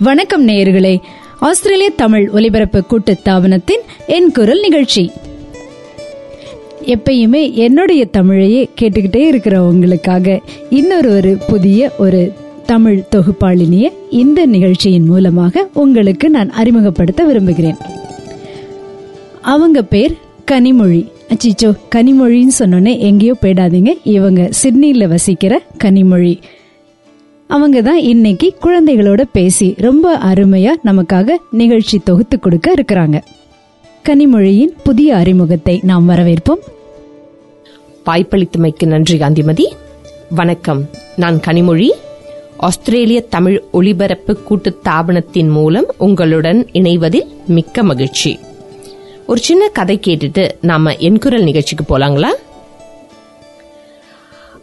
வணக்கம் நேயர்களே. ஆஸ்திரேலிய தமிழ் ஒலிபரப்பு கூட்டுத்தாபனத்தின் என் குரல் நிகழ்ச்சி. எப்பயுமே என்னுடைய தமிழையே கேட்டுக்கிட்டே இருக்கிறவங்களுக்காக இன்னொரு ஒரு புதிய ஒரு தமிழ் தொகுப்பாளினிய இந்த நிகழ்ச்சியின் மூலமாக உங்களுக்கு நான் அறிமுகப்படுத்த விரும்புகிறேன். அவங்க பேர் கனிமொழி. அச்சிச்சோ கனிமொழின்னு சொன்னோன்னே எங்கேயோ போயிடாதீங்க. இவங்க சிட்னியில் வசிக்கிற கனிமொழி. அவங்க தான் இன்னைக்கு குழந்தைகளோட பேசி ரொம்ப அருமையா நமக்காக நிகழ்ச்சி தொகுத்து கொடுக்க இருக்கிறாங்க. கனிமொழியின் புதிய அறிமுகத்தை நாம் வரவேற்போம். வாய்ப்பளித்தமைக்கு நன்றி காந்திமதி. வணக்கம். நான் கனிமொழி. ஆஸ்திரேலிய தமிழ் ஒலிபரப்பு கூட்டு தாபனத்தின் மூலம் உங்களுடன் இணைவதில் மிக்க மகிழ்ச்சி. ஒரு சின்ன கதை கேட்டுட்டு நாம என் குரல் நிகழ்ச்சிக்கு போலாங்களா?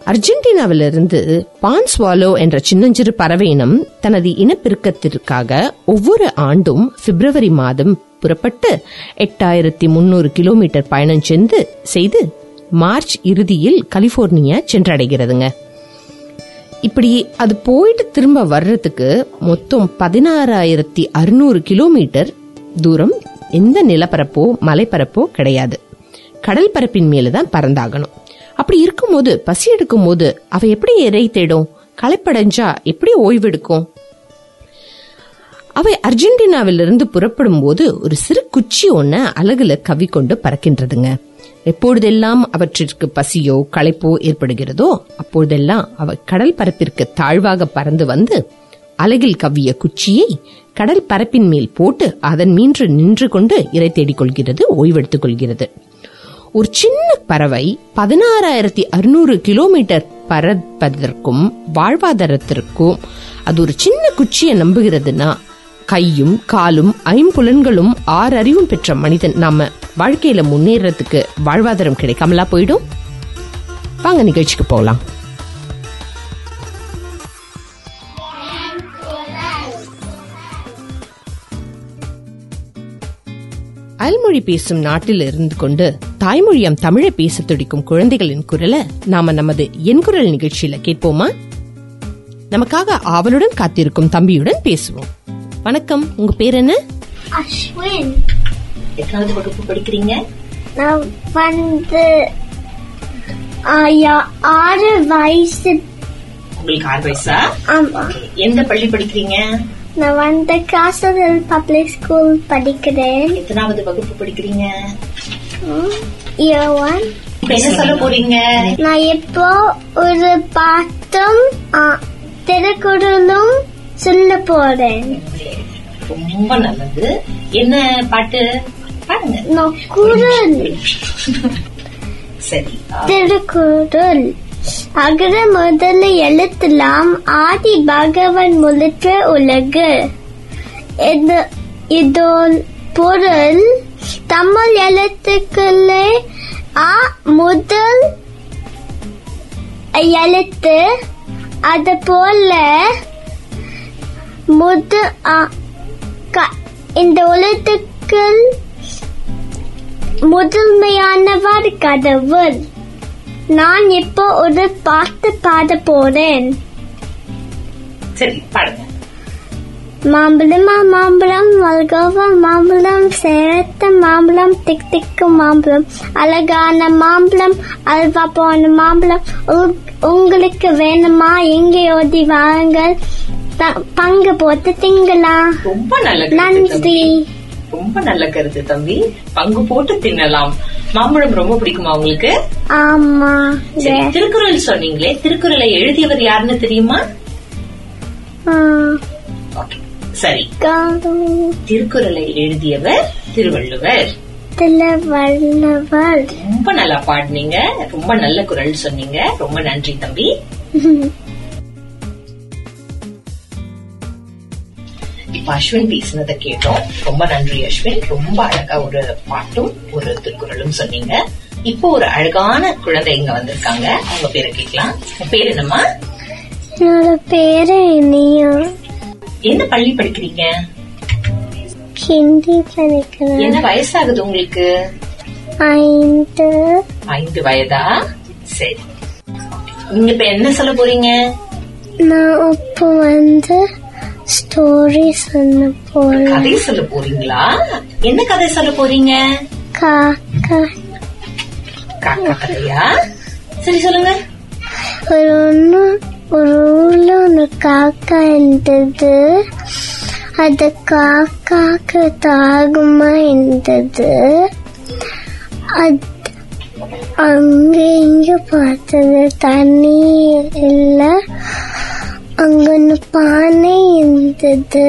அர்ஜென்டினாவிலிருந்து பான்ஸ்வாலோ என்ற சின்னஞ்சிறு பறவையினம் தனது இனப்பெருக்கத்திற்காக ஒவ்வொரு ஆண்டும் பிப்ரவரி மாதம் புறப்பட்டு எட்டாயிரத்தி முன்னூறு கிலோமீட்டர் பயணம் சென்று செய்து மார்ச் இறுதியில் கலிபோர்னியா சென்றடைகிறதுங்க. இப்படி அது போயிட்டு திரும்ப வர்றதுக்கு மொத்தம் பதினாறாயிரத்தி அறுநூறு கிலோமீட்டர் தூரம். எந்த நிலப்பரப்போ மலைப்பரப்போ கிடையாது. கடல் பரப்பின் மேலதான் பறந்தாகணும். அப்படி இருக்கும்போது பசி எடுக்கும் போது அவ எப்படி இறை தேடும்? களைப்படைஞ்சா எப்படி ஓய்வெடுக்கும் அவை அர்ஜென்டினாவிலிருந்து புறப்படும் போது ஒரு சிறு குச்சி ஒன்ன அழகுல கவிக்கொண்டு பறக்கின்றதுங்க. எப்பொழுதெல்லாம் அவற்றிற்கு பசியோ களைப்போ ஏற்படுகிறதோ அப்பொழுதெல்லாம் அவை கடல் பரப்பிற்கு தாழ்வாக பறந்து வந்து அலகில் கவ்விய குச்சியை கடல் பரப்பின் மேல் போட்டு அதன் மீன்று நின்று கொண்டு இறை தேடிக் கொள்கிறது ஓய்வெடுத்துக் கொள்கிறது ஒரு சின்ன பறவை பதினாறாயிரத்தி அறுநூறு கிலோமீட்டர் பறப்பதற்கும் வாழ்வாதாரத்திற்கும் அது ஒரு சின்ன குச்சியை நம்புகிறதுனா கையும் காலும் ஐம்புலன்களும் ஆறு அறிவும் பெற்ற மனிதன் நாம வாழ்க்கையில முன்னேறதுக்கு வாழ்வாதாரம் கிடைக்காமலா போயிடும்? வாங்க நிகழ்ச்சிக்கு போகலாம். அயல்மொழி பேசும் நாட்டில் இருந்து கொண்டு தாய்மொழியாம் தமிழை பேச துடிக்கும் குழந்தைகளின் குரலை நாம நமது என் குரல் நிகழ்ச்சியில கேட்போமா? நமக்காக ஆவலுடன் காத்திருக்கும் தம்பியுடன் பேசுவோம். வணக்கம் உங்க பேர் என்ன? அஸ்வின். எத்தனாவது வகுப்பு படிக்கிறீங்க? நான் வந்து ஆறு வயசு. உங்களுக்கு ஆறு வயசா? ஆமா. எந்த பள்ளி படிக்கிறீங்க? நான் வந்து காசல் பப்ளிக் ஸ்கூல் படிக்கிறேன். எத்தனாவது வகுப்பு படிக்கிறீங்க? என்ன சொல்ல போறீங்க? நான் இப்போ ஒரு பாட்டும் திருக்குறளும் சொல்ல போறேன். ரொம்ப நல்லது. என்ன பாட்டு? பாருங்க சரி திருக்குறள் அகர முதல எழுத்தலாம் ஆதி பகவன் முழுற்ற உலகு. இது இதோல் பொருள் தமிழ் எழுத்துக்களே ஆ முதல் எழுத்து. அது போல முது க- இந்த உலகத்துக்கள் முதன்மையானவர் கடவுள். நான் இப்போ ஒரு பாட்டு பாட போறேன். சரி பாடுங்க. மாம்பழமா மாம்பழம் மல்கோவா மாம்பழம் சேரத்த மாம்பழம் திக் திக்கு மாம்பழம் அழகான மாம்பழம் அல்வா போன மாம்பழம். உங்- உங்களுக்கு வேணுமா? எங்கே ஓடி வாருங்கள். பங்கு போட்டு திங்கலாம் ரொம்ப நல்ல நன்றி. ரொம்ப நல்ல கருத்து தம்பி. பங்கு போட்டு தின்னலாம். மாம்பழம் ரொம்ப பிடிக்குமா உங்களுக்கு? ஆமா. திருக்குறள் சொன்னீங்களே. திருக்குறளை எழுதியவர் யாருன்னு தெரியுமா? Okay, சரி. திருக்குறளை எழுதியவர் திருவள்ளுவர். ரொம்ப நல்லா பாடுனீங்க. ரொம்ப நல்ல குரல் சொன்னீங்க. ரொம்ப நன்றி தம்பி. இப்ப அஸ்வின் பேசினதை கேட்டோம். ரொம்ப நன்றி அஸ்வின். ரொம்ப அழகா ஒரு பாட்டும் ஒரு திருக்குறளும் சொன்னீங்க. இப்போ ஒரு அழகான குழந்தை இங்க வந்திருக்காங்க. அவங்க பேரை கேட்கலாம். பேர் என்னம்மா? என்னோட பேரு இனியும் என்ன பள்ளி படிக்கிறீங்க? ஹிந்தி படிக்கிறேன். என்ன வயசாகுது உங்களுக்கு? ஐந்து. ஐந்து வயதா? சரி. நீங்க இப்ப என்ன சொல்ல போறீங்க? நான் இப்போ வந்து ஸ்டோரி சொன்ன போறேன். கதை சொல்ல போறீங்களா? என்ன கதை சொல்ல போறீங்க? காக்கா. காக்கா கதையா? சரி சொல்லுங்க. ஒரு ஒண்ணு ஒரு ஊர்ல ஒன்று காக்கா இருந்தது அது காக்காக்கு தாகமா இருந்தது அங்க இங்க பார்த்தது தண்ணி இல்லை அங்க ஒன்று பானை இருந்தது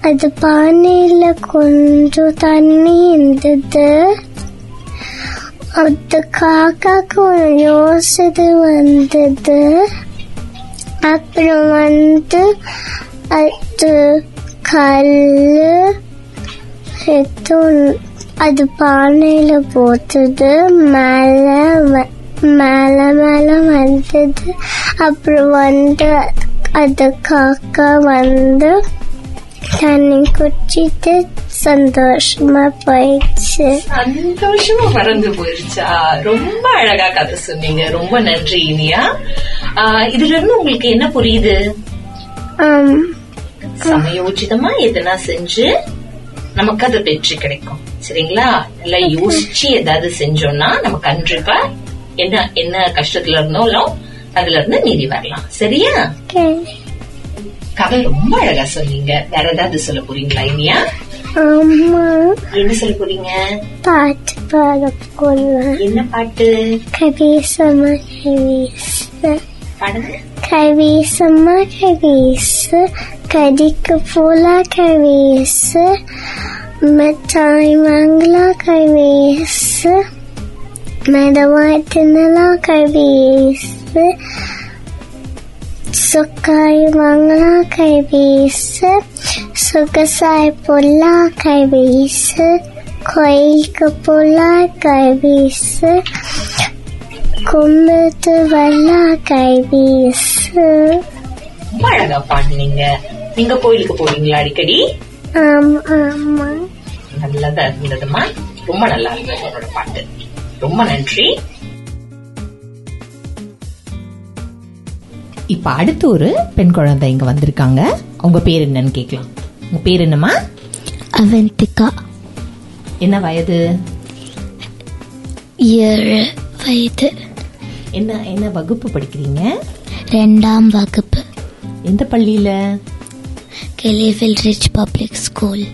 அது பானையில கொஞ்சம் தண்ணி இருந்தது. அந்த காக்காக்கு ஒரு யோசனை வந்தது. அப்புறம் வந்து அது கல்லு எடுத்து அது பானையில போட்டது. மேல வ- மேல மேல வந்தது. அப்புறம் வந்து அது காக்கா வந்து தண்ணி குடிச்சிட்டு சந்தோஷமா போயிடுச்சு. சந்தோஷமா பறந்து போயிருச்சா. ரொம்ப அழகா கதை சொன்னீங்க. ரொம்ப நன்றி இனியா. இதுல இருந்து உங்களுக்கு என்ன புரியுது? சமயோச்சிதமா எதனா செஞ்சு நமக்கு அது வெற்றி கிடைக்கும். சரிங்களா? நல்லா யோசிச்சு ஏதாவது செஞ்சோம்னா நம்ம கண்டிப்பா என்ன என்ன கஷ்டத்துல இருந்தாலும் அதுல இருந்து மீறி வரலாம். சரியா. கதை ரொம்ப அழகா சொன்னீங்க. வேற ஏதாவது சொல்ல போறீங்களா இனியா? அம்மா. என்ன சொல்ல போறீங்க? பாட்டு பாட போலாம். என்ன பாட்டு? கவிசமா கவிச. கவிசமா கவிச. கடிக்கு போலா கவிச. மிட்டாய் மங்களா கவிச. மெதவாய் தின்னலா கவிச. சுக்காய் மங்களா கைவீச. சுகசாய் பொல்லா கைவீச கோயிலுக்கு பொல்லா கைவீச கும்பிட்டு வல்லா கைவீச. ரொம்ப அழகா பாடுனீங்க. நீங்க கோயிலுக்கு போவீங்களா அடிக்கடி? ஆமா ஆமா. நல்லதா இருந்ததுமா? ரொம்ப நல்லா இருந்தது உங்களோட பாட்டு. ரொம்ப நன்றி. இப்ப அடுத்து ஒரு பெண் குழந்தை இங்க வந்திருக்காங்க. அவங்க பேர் என்னன்னு கேட்கலாம். உங்க பேர் என்னம்மா? அவந்திகா என்ன வயது? ஏழு வயது. என்ன என்ன வகுப்பு படிக்கிறீங்க? ரெண்டாம் வகுப்பு. எந்த பள்ளியில? Kellyville Ridge public school.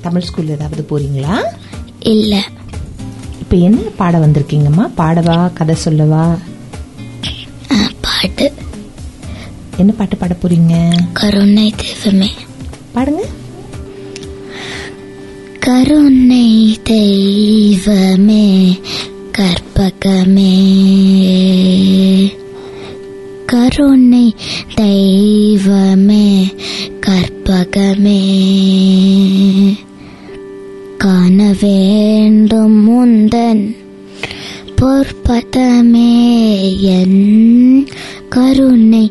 Tamil school ஏதாவது போறீங்களா? இல்ல. இப்ப என்ன பாட வந்திருக்கீங்கம்மா? பாடவா? கதை சொல்லவா? பாட்டு. என்ன பாட்டு பாட போறீங்க? கருணை தெய்வமே பாடுங்க கருணை தெய்வமே கற்பகமே. கருணை தெய்வமே கற்பகமே. காண வேண்டும் முந்தன் பொற்பதமே என் கருணை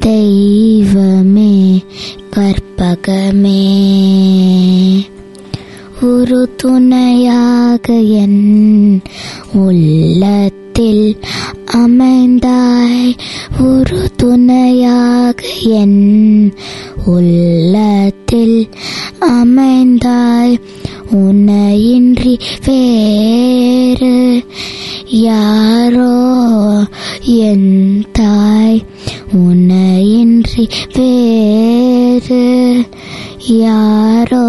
தெய்வமே கற்ப பகமே. ஒரு துணையாக என் உள்ளத்தில் அமைந்தாய். ஒரு துணையாக என் உள்ளத்தில் அமைந்தாய். உன்னையின்றி வேறு யாரோ என் தாய். உன்னையின்றி வேறு யாரோ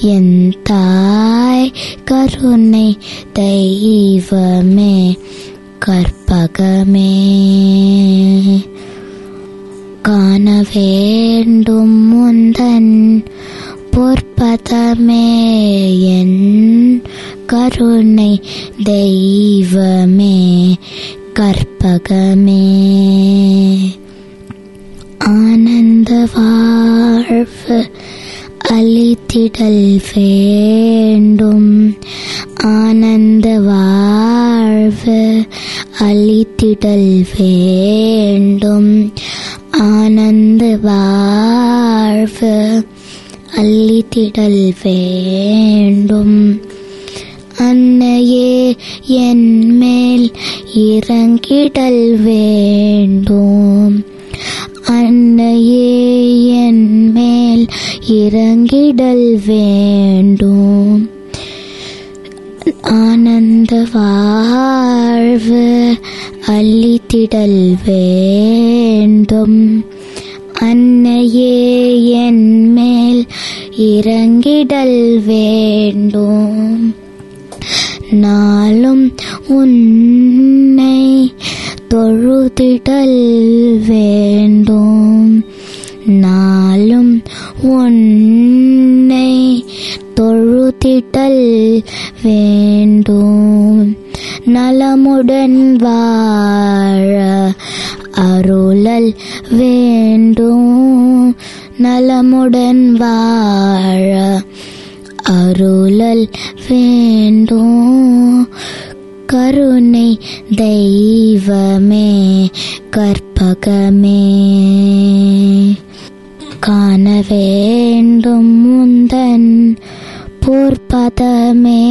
என் தாய் கருணை தெய்வமே கற்பகமே. காண வேண்டும் முந்தன் பொற்பதமே என் கருணை தெய்வமே கற்பகமே. வாழ்வு அளித்திடல் வேண்டும். ஆனந்த வாழ்வு அளித்திடல் வேண்டும். ஆனந்த வாழ்வு அள்ளித்திடல் வேண்டும். அன்னையே என் மேல் இறங்கிடல் வேண்டும். அன்னையே இறங்கிடல் வேண்டும். ஆனந்த வாழ்வு அள்ளித்திடல் வேண்டும். அன்னையே என் மேல் இறங்கிடல் வேண்டும். நாளும் உன்னை தொழுதிடல் வேண்டும். நாளும் உன்னை தொழுதிட்டல் வேண்டும். நலமுடன் வாழ அருளல் வேண்டும். நலமுடன் வாழ அருளல் வேண்டும். கருணை தெய்வமே கற்பகமே. காண வேண்டும் முந்தன் போர்பதமே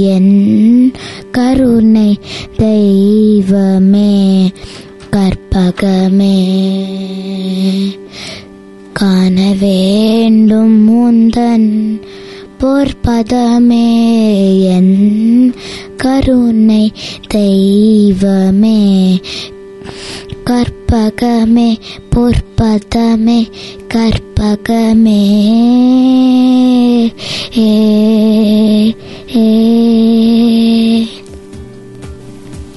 என் கருணை தெய்வமே கற்பகமே. காண வேண்டும் முந்தன் பொற்பதமே என் கருணை தெய்வமே. கற்பகமே பொற்பதமே கற்பகமே.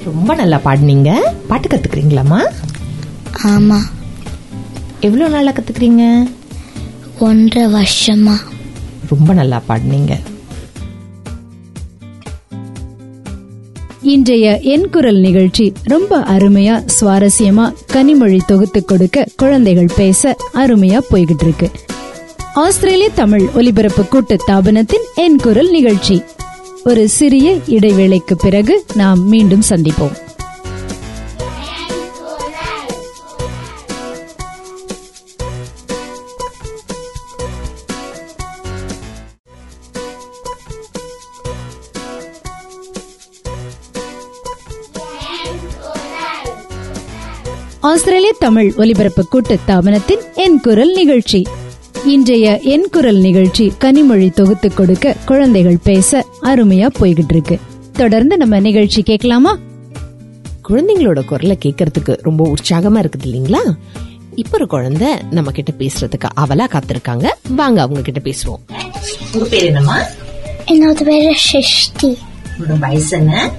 ரொம்ப நல்லா பாடுனீங்க. பாட்டு கத்துக்கிறீங்களாம்மா? ஆமா. எவ்வளவு நாளா கத்துக்கிறீங்க? ஒன்றரை வருஷமா. ரொம்ப நல்லா பாடுனீங்க. இன்றைய என் குரல் நிகழ்ச்சி ரொம்ப அருமையா சுவாரஸ்யமா கனிமொழி தொகுத்து கொடுக்க குழந்தைகள் பேச அருமையா போய்கிட்டு இருக்கு ஆஸ்திரேலிய தமிழ் ஒலிபரப்பு கூட்டு தாபனத்தின் என் குரல் நிகழ்ச்சி. ஒரு சிறிய இடைவேளைக்கு பிறகு நாம் மீண்டும் சந்திப்போம். ஆஸ்திரேலிய தமிழ் ஒலிபரப்பு கூட்டு தாபனத்தின் என் குரல் நிகழ்ச்சி. இன்றைய என் குரல் நிகழ்ச்சி கனிமொழி தொகுத்து கொடுக்க குழந்தைகள் பேச அருமையா போய்கிட்டு இருக்கு தொடர்ந்து நம்ம நிகழ்ச்சி கேட்கலாமா? குழந்தைங்களோட குரலை கேட்கறதுக்கு ரொம்ப உற்சாகமா இருக்குது இல்லைங்களா? இப்ப ஒரு குழந்தை நம்ம கிட்ட பேசுறதுக்கு அவலா காத்திருக்காங்க. வாங்க அவங்க கிட்ட பேசுவோம். உங்க பேர் என்னம்மா? என்னோட பேரு சிருஷ்டி உங்களோட வயசு என்ன?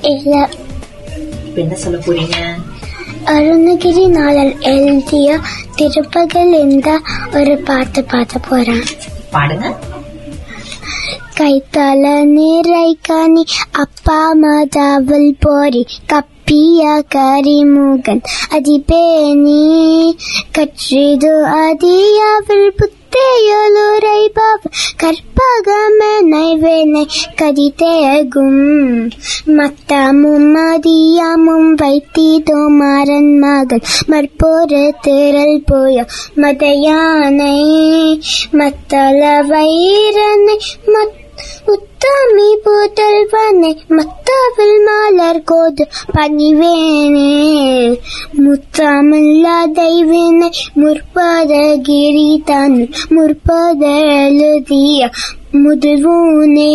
இல்ல. இப்ப என்ன சொல்ல போறீங்க? அருணகிரி நாளல் எழுதிய திருப்பகல் இந்த ஒரு பாட்டு பாட போறேன். பாடுங்க. கைத்தால நீரை காணி அப்பா மதாவல் போரி கப்பிய கரிமுகன் அதிபேனி கற்றிது அதியாவில் புத்தையலுரைபவ கற்பகமனை வேனை கதிதேகும் மத்தமும் மதியமும் வைத்திதோ மாறன் மகள் மற்போரு திரள் போய. மதையானை மத்தள வைரனை மத்த உத்தமி புதல்வனை மத்தாவில் மாலர் கோது பணிவேனே முத்தமில்ல தெய்வினை முற்பத கிரிதான் முற்பத எழுதிய முதுவூனே.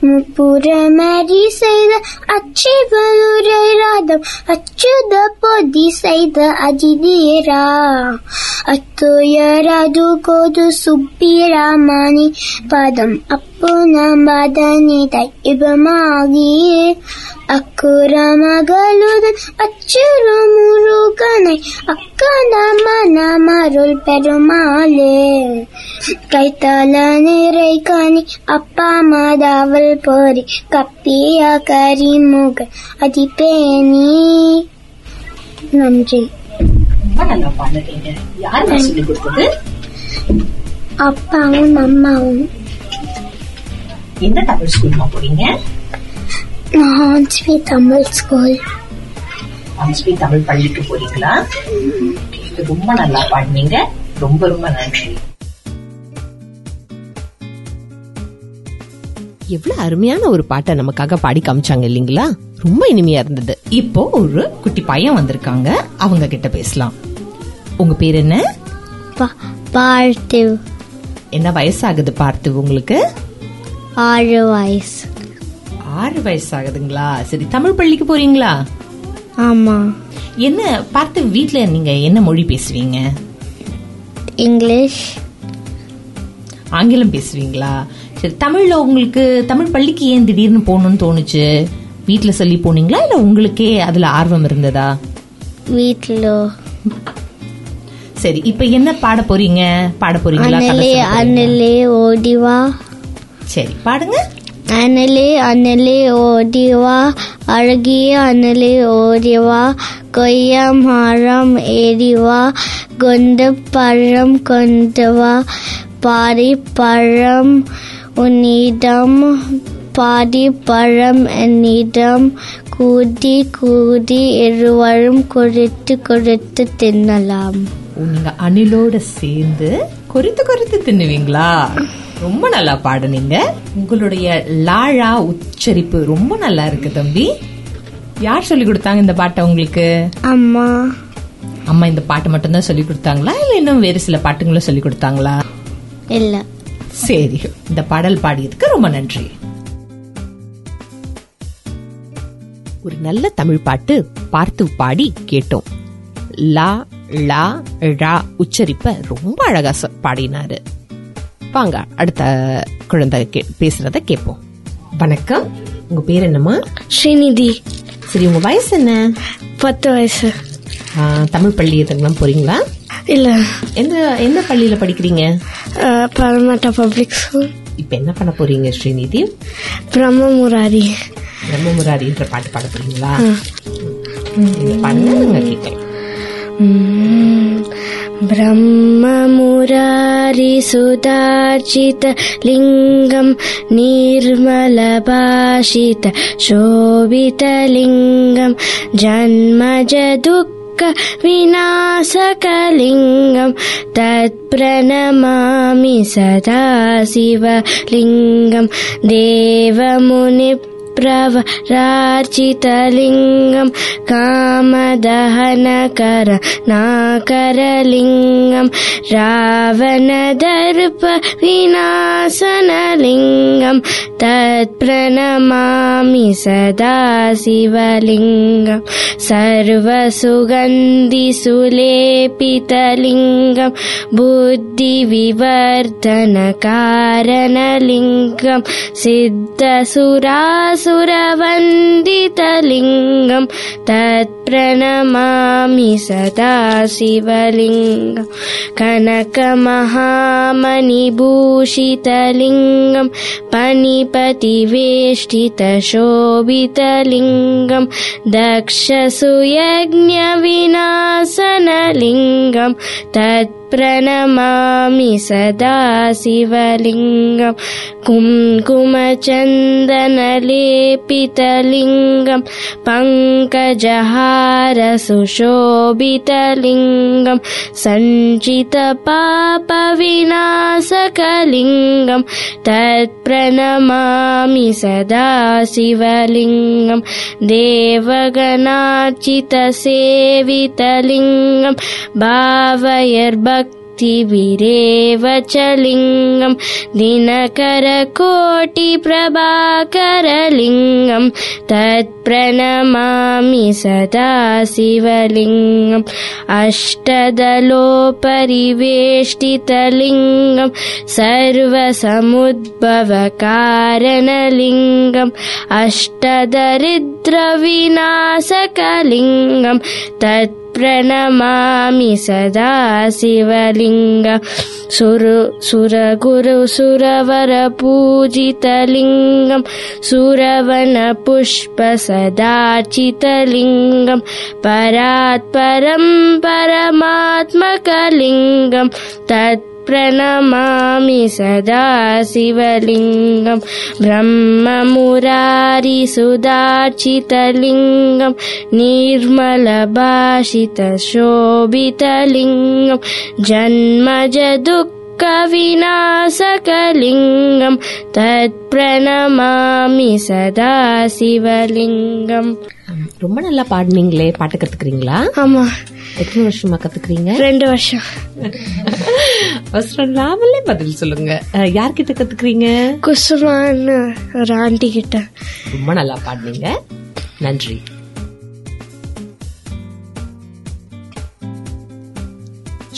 முப்புறமறி செய்த அச்சிவலுரை ராதம் அச்சுத பொதி செய்த அஜிதீரா அத்துயரது கோது சுப்பிராமணி பதம் அப் அப்புன மதனி தைபமாகி அக்குற மகளுடன் அச்சுறு முருகனை அக்கன மனமருள் பெருமாளே கைத்தால நிறை கனி அப்பா மாதாவல் போரி கப்பிய கரிமுக அதிபேனி நன்றி அப்பாவும் அம்மாவும். எந்த தமிழ் ஸ்கூல்மா போறீங்க? நான் தமிழ் ஸ்கூல் அம்ஸ்பி தமிழ் பள்ளிக்கு போறீங்களா? ரொம்ப நல்லா பாடுனீங்க. ரொம்ப ரொம்ப நன்றி. எவ்வளவு அருமையான ஒரு பாட்டை நமக்காக பாடி காமிச்சாங்க இல்லைங்களா? ரொம்ப இனிமையா இருந்தது. இப்போ ஒரு குட்டி பையன் வந்திருக்காங்க. அவங்க கிட்ட பேசலாம். உங்க பேர் என்ன? பார்த்திவ் என்ன வயசாகுது பார்த்து உங்களுக்கு? ஆறு வயசு. ஆறு வயசாகுதுங்களா? சரி தமிழ் பள்ளிக்கு போறீங்களா? ஆமா. என்ன பார்த்து வீட்ல நீங்க என்ன மொழி பேசுவீங்க? இங்கிலீஷ். ஆங்கிலம் பேசுவீங்களா? சரி தமிழ்ல உங்களுக்கு தமிழ் பள்ளிக்கு ஏன் திடீர்னு போகணும்னு தோணுச்சு? வீட்ல சொல்லி போனீங்களா? இல்ல உங்களுக்கே அதுல ஆர்வம் இருந்ததா? வீட்டில் சரி இப்ப என்ன பாட போறீங்க? பாட போறீங்களா? அனலே ஓடிவா. சரி பாடுங்க அனலே அனலே ஓடிவா அழகிய அனலே ஓடிவா கொய்யா மரம் ஏறிவா கொண்ட பழம் கொண்டவா பாரி பழம் உன்னிடம் பாடி பழம் என்னிடம் கூடி கூடி இருவரும் கொடுத்து கொடுத்து தின்னலாம் நீங்க அணிலோட சேர்ந்து கொறித்து கொறித்து தின்னுவீங்களா? ரொம்ப நல்லா பாடுனீங்க. உங்களுடைய லாழா உச்சரிப்பு ரொம்ப நல்லா இருக்கு தம்பி. யார் சொல்லி கொடுத்தாங்க இந்த பாட்டை உங்களுக்கு? அம்மா. அம்மா இந்த பாட்டு மட்டும்தான் சொல்லி கொடுத்தாங்களா? இல்ல இன்னும் வேறு சில பாட்டுங்களும் சொல்லி கொடுத்தாங்களா? இல்லை. சரி இந்த பாடல் பாடியதுக்கு ரொம்ப நன்றி. ஒரு நல்ல தமிழ் பாட்டு பார்த்து பாடி கேட்டோம். லா லா ழா உச்சரிப்ப ரொம்ப அழகா பாடினாரு. வாங்க அடுத்த குழந்தை பேசுறத கேட்போம். வணக்கம். உங்க பேர் என்னம்மா? ஸ்ரீநிதி. சரி உங்க வயசு என்ன? பத்து வயசு. தமிழ் பள்ளி எதுக்கெல்லாம் போறீங்களா? இல்ல. எந்த எந்த பள்ளியில படிக்கிறீங்க? பரமாட்டா பப்ளிக் ஸ்கூல் இப்ப என்ன பண்ண போறீங்க ஸ்ரீநிதி? பிரம்ம முராரி நம்ம முராரின்ற பாட்டு பாட போறீங்களா? நாங்க கேட்கலாம் ब्रह्म मुरारि सुदार्चित लिङ्गम् निर्मलभाषित शोभितलिङ्गम् जन्मज दुःख विनाशकलिङ्गम् तत्प्रणमामि सदा शिवलिङ्गम् देवमुनि प्रवरार्चितलिङ्गं कामदहनकरनाकरलिङ्गं रावणदर्पविनाशनलिङ्गं तत्प्रणमामि सदा शिवलिङ्गं सर्वसुगन्धिसुलेपितलिङ्गं बुद्धिविवर्धनकारणलिङ्गं सिद्धसुरास सुरवन्दितलिङ्गं तत् प्रणमामि सदा शिवलिङ्गं कनकमहामणिभूषितलिङ्गं पणिपतिवेष्टितशोभितलिङ्गं दक्षसुयज्ञविनाशनलिङ्गं तत् प्रणमामि सदा शिवलिङ्गं कुङ्कुमचन्दनलेपितलिङ्गं पङ्कजहा रसुशोभितलिङ्गम् सञ्चितपापविनाशकलिङ्गम् तत्प्रणमामि सदा शिवलिङ्गम् देवगणार्जितसेवितलिङ्गं भावयर्भक्ति िभिरेव च लिङ्गम् दिनकरकोटिप्रभाकरलिङ्गम् तत्प्रणमामि सदा शिवलिङ्गम् अष्टदलोपरिवेष्टितलिङ्गम् सर्वसमुद्भवकारणलिङ्गम् अष्टदरिद्रविनाशकलिङ्गम् तत् प्रणमामि सदा शिवलिङ्गम् सुरु सुरगुरु सुरवरपूजितलिङ्गम्। सुरवनपुष्प सदाचितलिङ्गं परात्परं परमात्मकलिङ्गं तत् प्रणमामि सदा शिवलिङ्गं ब्रह्ममुरारिसुदार्चितलिङ्गं निर्मलभाषितशोभितलिङ्गं निर्मलभाषितशोभितलिङ्गं जन्मजदुःखविनाशकलिङ्गं तत्प्रणमामि सदा शिवलिङ्गम्। ரொம்ப நல்லா பாடுனீங்களே பாட்டு கத்துக்கிறீங்களா? ஆமா. எத்தனை வருஷமா கத்துக்கிறீங்க? ரெண்டு வருஷம். அவசரம் இல்லாமலே பதில் சொல்லுங்க. யார்கிட்ட கத்துக்கிறீங்க? குசுமான்னு ஒரு ஆண்டி கிட்ட ரொம்ப நல்லா பாடுனீங்க. நன்றி.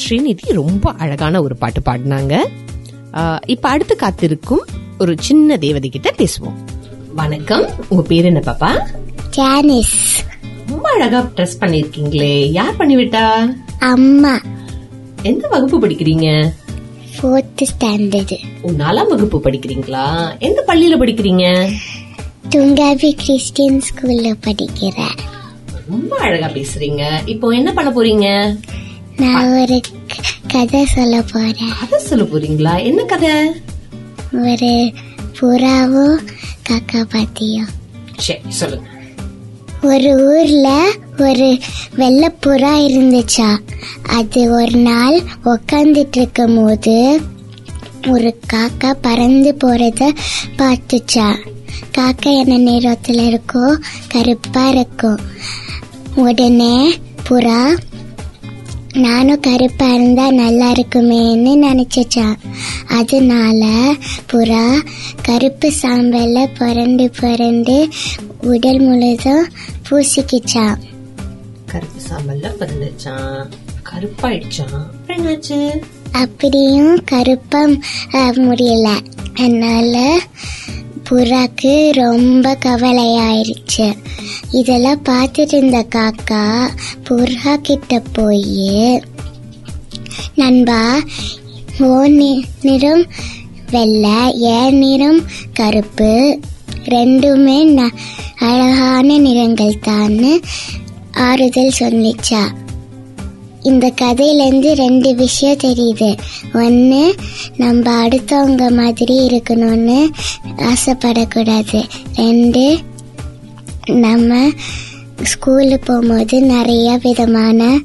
ஸ்ரீநிதி ரொம்ப அழகான ஒரு பாட்டு பாடினாங்க. இப்ப அடுத்து காத்திருக்கும் ஒரு சின்ன தேவதை கிட்ட பேசுவோம். வணக்கம். உங்க பேர் என்ன பாப்பா? ஜானிஸ் ரொம்ப அழகா ட்ரெஸ் பண்ணிருக்கீங்களே. யார் பண்ணிவிட்டா? அம்மா. எந்த வகுப்பு படிக்கிறீங்க? ஃபோர்த்து ஸ்டாண்டர்டு ஓ, நாலாம் வகுப்பு படிக்கிறீங்களா? எந்த பள்ளியில படிக்கிறீங்க? துங்காவி கிறிஸ்டியன் ஸ்கூல்ல படிக்கிறேன். ரொம்ப அழகா பேசுறீங்க. இப்போ என்ன பண்ண போறீங்க? நான் ஒரு கதை சொல்ல போறேன். கதை சொல்ல போறீங்களா? என்ன கதை? ஒரு புறாவும் காக்கா பாத்தியும் சரி சொல்லுங்க. ஒரு ஊர்ல ஒரு வெள்ளப்புறா இருந்துச்சா. அது ஒரு நாள் உக்காந்துட்டு இருக்கும் போது ஒரு காக்கா பறந்து போறத பார்த்துச்சா. காக்கா என்ன நிறத்துல இருக்கோ கருப்பா இருக்கும் உடனே புறா நானும் கருப்பா இருந்தா நல்லா இருக்குமேன்னு நினைச்சிச்சான் அதனால புறா கருப்பு சாம்பல்ல புரண்டு புரண்டு உடல் முழுதும் பூசிக்கிச்சான் கருப்பு சாம்பல்ல பிறந்துச்சான் கருப்பாயிடுச்சான் என்னாச்சு? அப்படியும் கருப்பா முடியல. அதனால புறாக்கு ரொம்ப கவலையாயிருச்சு. இதெல்லாம் பார்த்துட்டு இருந்த காக்கா புறா கிட்ட போய் நண்பா ஓ நிறம் வெள்ளை என் நிறம் கருப்பு ரெண்டுமே அழகான நிறங்கள் தான்னு ஆறுதல் சொல்லிச்சா. இந்த கதையிலேருந்து ரெண்டு விஷயம் தெரியுது. ஒன்று நம்ம அடுத்தவங்க மாதிரி இருக்கணும்னு ஆசைப்படக்கூடாது. ரெண்டு நம்ம ஸ்கூலுக்கு போகும்போது நிறைய விதமான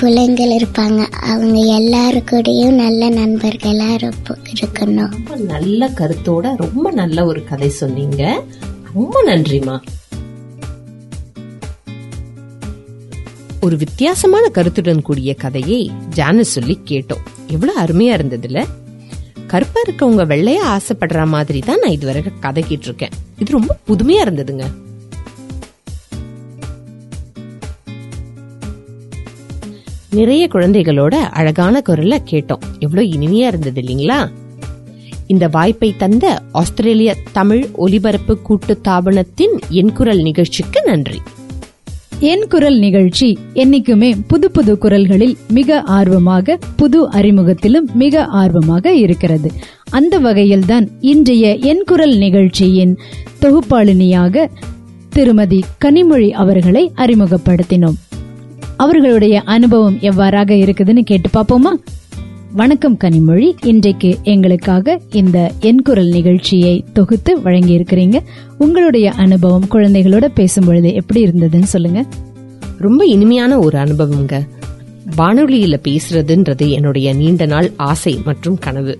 பிள்ளைங்கள் இருப்பாங்க. அவங்க எல்லாருக்கூடையும் நல்ல நண்பர்களாக இருக்கணும். ரொம்ப நல்ல கருத்தோட ரொம்ப நல்ல ஒரு கதை சொன்னீங்க. ரொம்ப நன்றிமா ஒரு வித்தியாசமான கருத்துடன் கூடிய கதையை ஜானஸ் சொல்லி கேட்டோம். எவ்வளவு அருமையா இருந்ததுல. கருப்பா இருக்கவங்க வெள்ளையா ஆசைப்படுற மாதிரி தான் நான் இதுவரை கதை கேட்டிருக்கேன். இது ரொம்ப புதுமையா இருந்ததுங்க. நிறைய குழந்தைகளோட அழகான குரல்ல கேட்டோம். எவ்வளவு இனிமையா இருந்தது இல்லைங்களா? இந்த வாய்ப்பை தந்த ஆஸ்திரேலிய தமிழ் ஒலிபரப்பு கூட்டு தாபனத்தின் என் குரல் நிகழ்ச்சிக்கு நன்றி. என் குரல் நிகழ்ச்சி என்னைக்குமே புது புது குரல்களில் மிக ஆர்வமாக புது அறிமுகத்திலும் மிக ஆர்வமாக இருக்கிறது. அந்த வகையில்தான் இன்றைய என் குரல் நிகழ்ச்சியின் தொகுப்பாளினியாக திருமதி கனிமொழி அவர்களை அறிமுகப்படுத்தினோம். அவர்களுடைய அனுபவம் எவ்வாறாக இருக்குதுன்னு கேட்டு பார்ப்போமா? வணக்கம் கனிமொழி. இன்றைக்கு எங்களுக்காக இந்த என் குரல் நிகழ்ச்சியை தொகுத்து வழங்கி இருக்கிறீங்க உங்களுடைய அனுபவம் குழந்தைகளோட பேசும்பொழுது எப்படி இருந்ததுன்னு சொல்லுங்க. ரொம்ப இனிமையான ஒரு அனுபவம்ங்க. வானொலியில பேசுறதுன்றது என்னுடைய நீண்ட நாள் ஆசை மற்றும் கனவு.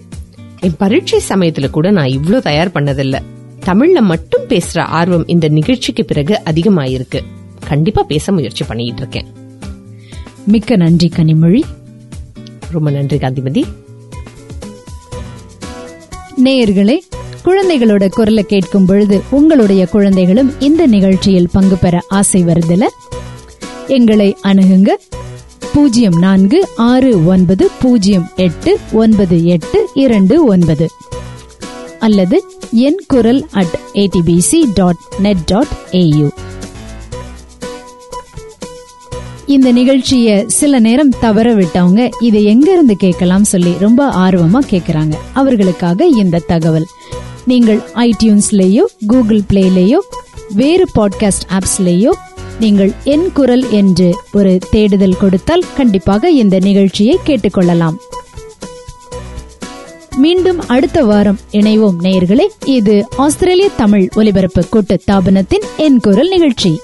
என் பரீட்சை சமயத்துல கூட நான் இவ்ளோ தயார் பண்ணதில்ல. தமிழ்ல மட்டும் பேசுற ஆர்வம் இந்த நிகழ்ச்சிக்கு பிறகு அதிகமாயிருக்கு. கண்டிப்பா பேச முயற்சி பண்ணிட்டு இருக்கேன். மிக்க நன்றி கனிமொழி. ரொம்ப நன்றி காந்திமதி. நேயர்களே குழந்தைகளோட குரலை கேட்கும் பொழுது உங்களுடைய குழந்தைகளும் இந்த நிகழ்ச்சியில் பங்கு பெற ஆசை வருதுல எங்களை அணுகுங்க. பூஜ்ஜியம் நான்கு ஆறு ஒன்பது பூஜ்ஜியம் எட்டு ஒன்பது எட்டு இரண்டு ஒன்பது. அல்லது என் குரல் at ABC dot net dot AU இந்த நிகழ்ச்சிய சில நேரம் தவற விட்டவங்க இதை எங்க இருந்து கேட்கலாம் சொல்லி ரொம்ப ஆர்வமா கேக்குறாங்க. அவர்களுக்காக இந்த தகவல். நீங்கள் ஐடியூன்ஸ்லயோ கூகுள் பிளேலேயோ வேறு பாட்காஸ்ட் ஆப்ஸ்லேயோ நீங்கள் என் குரல் என்று ஒரு தேடுதல் கொடுத்தால் கண்டிப்பாக இந்த நிகழ்ச்சியை கேட்டுக்கொள்ளலாம். மீண்டும் அடுத்த வாரம் இணைவோம் நேயர்களே. இது ஆஸ்திரேலிய தமிழ் ஒலிபரப்பு கூட்டு தாபனத்தின் என் குரல் நிகழ்ச்சி.